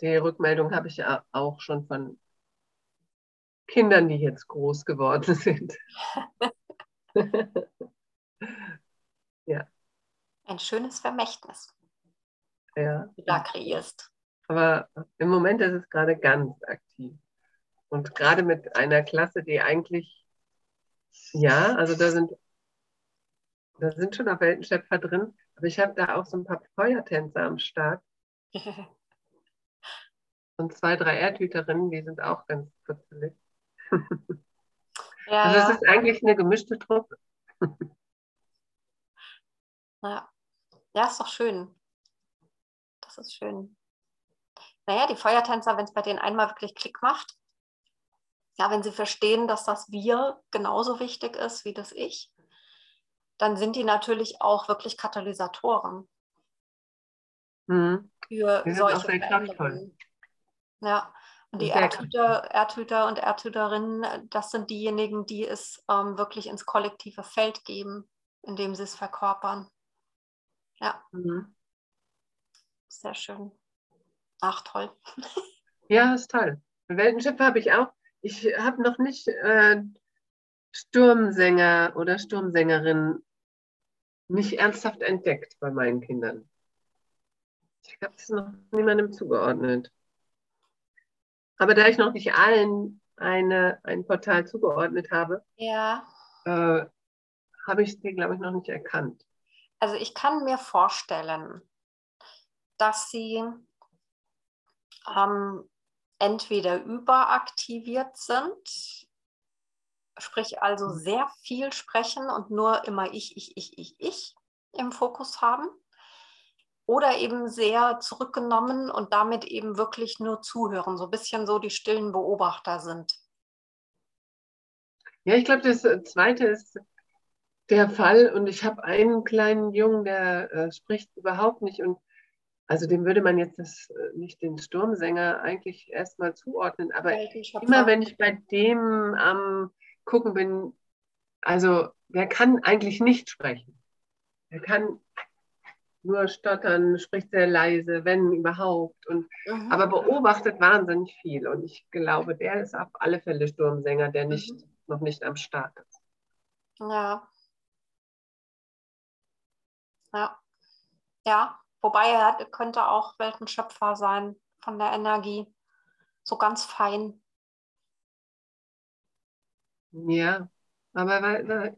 Die Rückmeldung habe ich ja auch schon von Kindern, die jetzt groß geworden sind. ja. Ein schönes Vermächtnis, ja. du da kreierst. Aber im Moment ist es gerade ganz aktiv. Und gerade mit einer Klasse, die eigentlich, ja, also da sind, da sind schon auch Weltenschöpfer drin, aber ich habe da auch so ein paar Feuertänzer am Start. Und zwei, drei Erdhüterinnen, die sind auch ganz putzelig. Ja, also es ja. ist eigentlich eine gemischte Truppe. Ja. ja, ist doch schön. Das ist schön. naja, die Feuertänzer, wenn es bei denen einmal wirklich Klick macht, ja, wenn sie verstehen, dass das Wir genauso wichtig ist wie das Ich, dann sind die natürlich auch wirklich Katalysatoren mhm. für solche Veränderungen. Ja, die Erdhüter, Erdhüter und Erdhüterinnen, das sind diejenigen, die es ähm, wirklich ins kollektive Feld geben, indem sie es verkörpern. Ja. Mhm. Sehr schön. Ach, toll. Ja, ist toll. Weltenschiffe habe ich auch. Ich habe noch nicht äh, Sturmsänger oder Sturmsängerin nicht ernsthaft entdeckt bei meinen Kindern. Ich habe es noch niemandem zugeordnet. Aber da ich noch nicht allen eine, ein Portal zugeordnet habe, ja. äh, habe ich es dir, glaube ich, noch nicht erkannt. Also ich kann mir vorstellen, dass sie ähm, entweder überaktiviert sind, sprich also mhm. sehr viel sprechen und nur immer ich, ich, ich, ich, ich im Fokus haben. Oder eben sehr zurückgenommen und damit eben wirklich nur zuhören, so ein bisschen so die stillen Beobachter sind. Ja, ich glaube, das äh, Zweite ist der Fall. Und ich habe einen kleinen Jungen, der äh, spricht überhaupt nicht. Und also dem würde man jetzt das, äh, nicht den Sturmsänger eigentlich erstmal zuordnen. Aber immer wenn ich bei dem am Gucken bin, also der kann eigentlich nicht sprechen. Er kann nur stottern, spricht sehr leise, wenn überhaupt. Und, mhm. Aber beobachtet wahnsinnig viel. Und ich glaube, der ist auf alle Fälle Sturmsänger, der nicht, mhm. noch nicht am Start ist. Ja. Ja. Ja, Wobei er könnte auch Weltenschöpfer sein von der Energie. So ganz fein. Ja, aber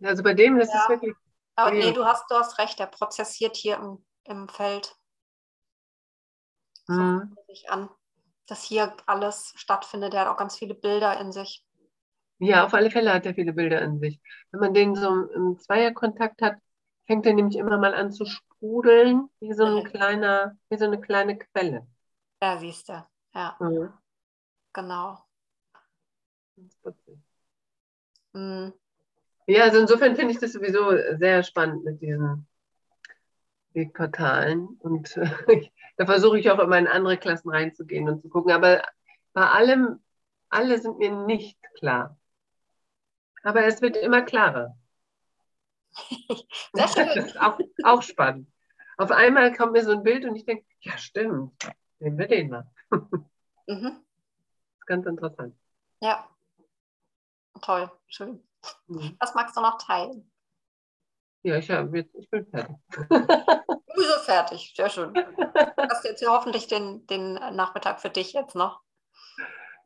also bei dem ist ja. es wirklich. Aber nee, du hast, du hast recht, er prozessiert hier im, im Feld. So mhm. sich an, dass hier alles stattfindet. Er hat auch ganz viele Bilder in sich. Ja, auf alle Fälle hat er viele Bilder in sich. Wenn man den so im Zweierkontakt hat, fängt er nämlich immer mal an zu sprudeln, wie so, ein kleiner, wie so eine kleine Quelle. Ja, siehst du. Ja. Mhm. Genau. Mhm. Ja, also insofern finde ich das sowieso sehr spannend mit diesen Wegportalen. Und äh, da versuche ich auch immer in andere Klassen reinzugehen und zu gucken. Aber bei allem, alle sind mir nicht klar. Aber es wird immer klarer. Das ist auch, auch spannend. Auf einmal kommt mir so ein Bild und ich denke, ja, stimmt, nehmen wir den mal. Mhm. Ganz interessant. Ja. Toll, schön. Mhm. Was magst du noch teilen? Ja, ich, hab jetzt, ich bin fertig. Wieso fertig? Sehr schön. Du hast jetzt hoffentlich den, den Nachmittag für dich jetzt noch.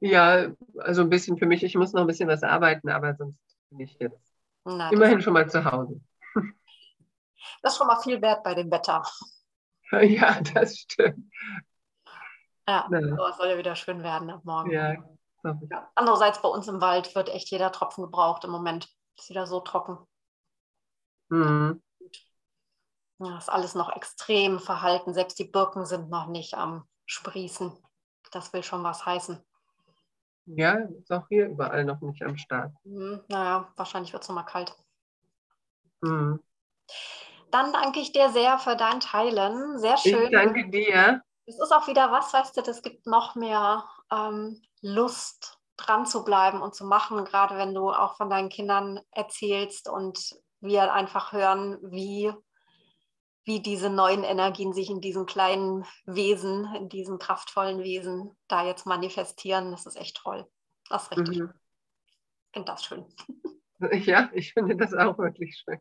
Ja, also ein bisschen für mich. Ich muss noch ein bisschen was arbeiten, aber sonst bin ich jetzt na, immerhin schon mal zu Hause. Das ist schon mal viel wert bei dem Wetter. Ja, das stimmt. Ja, es soll ja wieder schön werden ab morgen. Ja. Andererseits bei uns im Wald wird echt jeder Tropfen gebraucht im Moment. Ist wieder so trocken. Mhm. Ja, ist alles noch extrem verhalten. Selbst die Birken sind noch nicht am Sprießen. Das will schon was heißen. Ja, ist auch hier überall noch nicht am Start. Mhm, naja, wahrscheinlich wird es nochmal kalt. Mhm. Dann danke ich dir sehr für dein Teilen. Sehr schön. Ich danke dir. Es ist auch wieder was, weißt du, das gibt noch mehr ähm, Lust, dran zu bleiben und zu machen, gerade wenn du auch von deinen Kindern erzählst und wir einfach hören, wie, wie diese neuen Energien sich in diesen kleinen Wesen, in diesen kraftvollen Wesen da jetzt manifestieren. Das ist echt toll. Das ist richtig. Mhm. Ich finde das schön. Ja, ich finde das auch wirklich schön.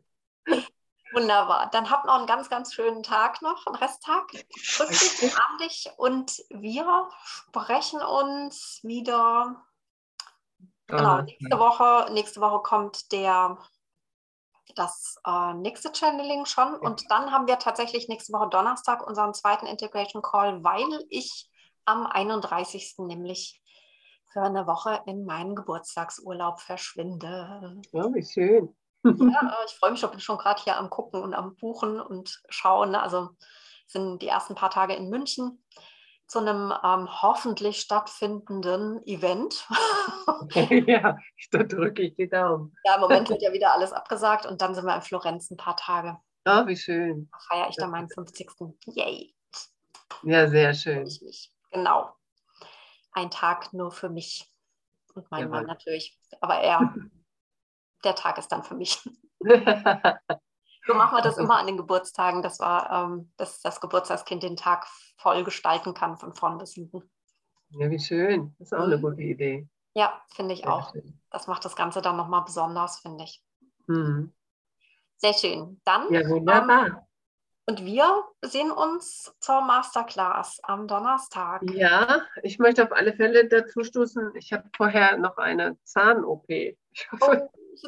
Wunderbar. Dann habt noch einen ganz, ganz schönen Tag noch, einen Resttag. Drück dich, umarm dich und wir sprechen uns wieder. Genau, nächste Woche, nächste Woche kommt der, das äh, nächste Channeling schon. Und dann haben wir tatsächlich nächste Woche Donnerstag unseren zweiten Integration Call, weil ich am 31. nämlich für eine Woche in meinen Geburtstagsurlaub verschwinde. Ja, wie schön. Ja, ich freue mich schon, bin schon gerade hier am Gucken und am Buchen und Schauen. Also sind die ersten paar Tage in München. Zu einem ähm, hoffentlich stattfindenden Event. ja, da drücke ich die Daumen. Ja, im Moment wird ja wieder alles abgesagt und dann sind wir in Florenz ein paar Tage. Oh, wie schön. Da feiere ich dann meinen 50. Yay. Ja, sehr schön. Genau. Ein Tag nur für mich und meinen Mann natürlich. Aber er, der Tag ist dann für mich. So machen wir das immer an den Geburtstagen, dass, wir, ähm, dass das Geburtstagskind den Tag voll gestalten kann, von vorn bis hinten. Ja, wie schön. Das ist auch eine mhm. gute Idee. Ja, finde ich Sehr auch. Schön. Das macht das Ganze dann nochmal besonders, finde ich. Mhm. Sehr schön. Dann. Ja, wunderbar. Ähm, und wir sehen uns zur Masterclass am Donnerstag. Ja, ich möchte auf alle Fälle dazu stoßen. Ich habe vorher noch eine Zahn-OP. Ich hoffe, oh, ich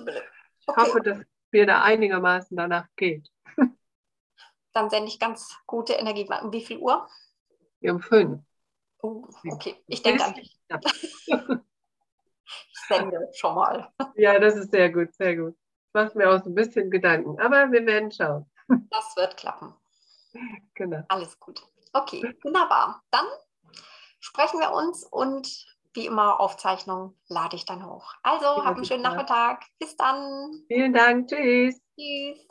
okay. hoffe dass mir da einigermaßen danach geht. Dann sende ich ganz gute Energie. Um wie viel Uhr? Um fünf. Oh, okay, ich denke an dich. ich sende schon mal. Ja, das ist sehr gut, sehr gut. Ich mache mir auch so ein bisschen Gedanken, aber wir werden schauen. Das wird klappen. Genau. Alles gut. Okay, wunderbar. Dann sprechen wir uns und wie immer Aufzeichnung lade ich dann hoch. Also, ja, hab einen schönen Nachmittag. Bis dann. Vielen Dank. Tschüss. Tschüss.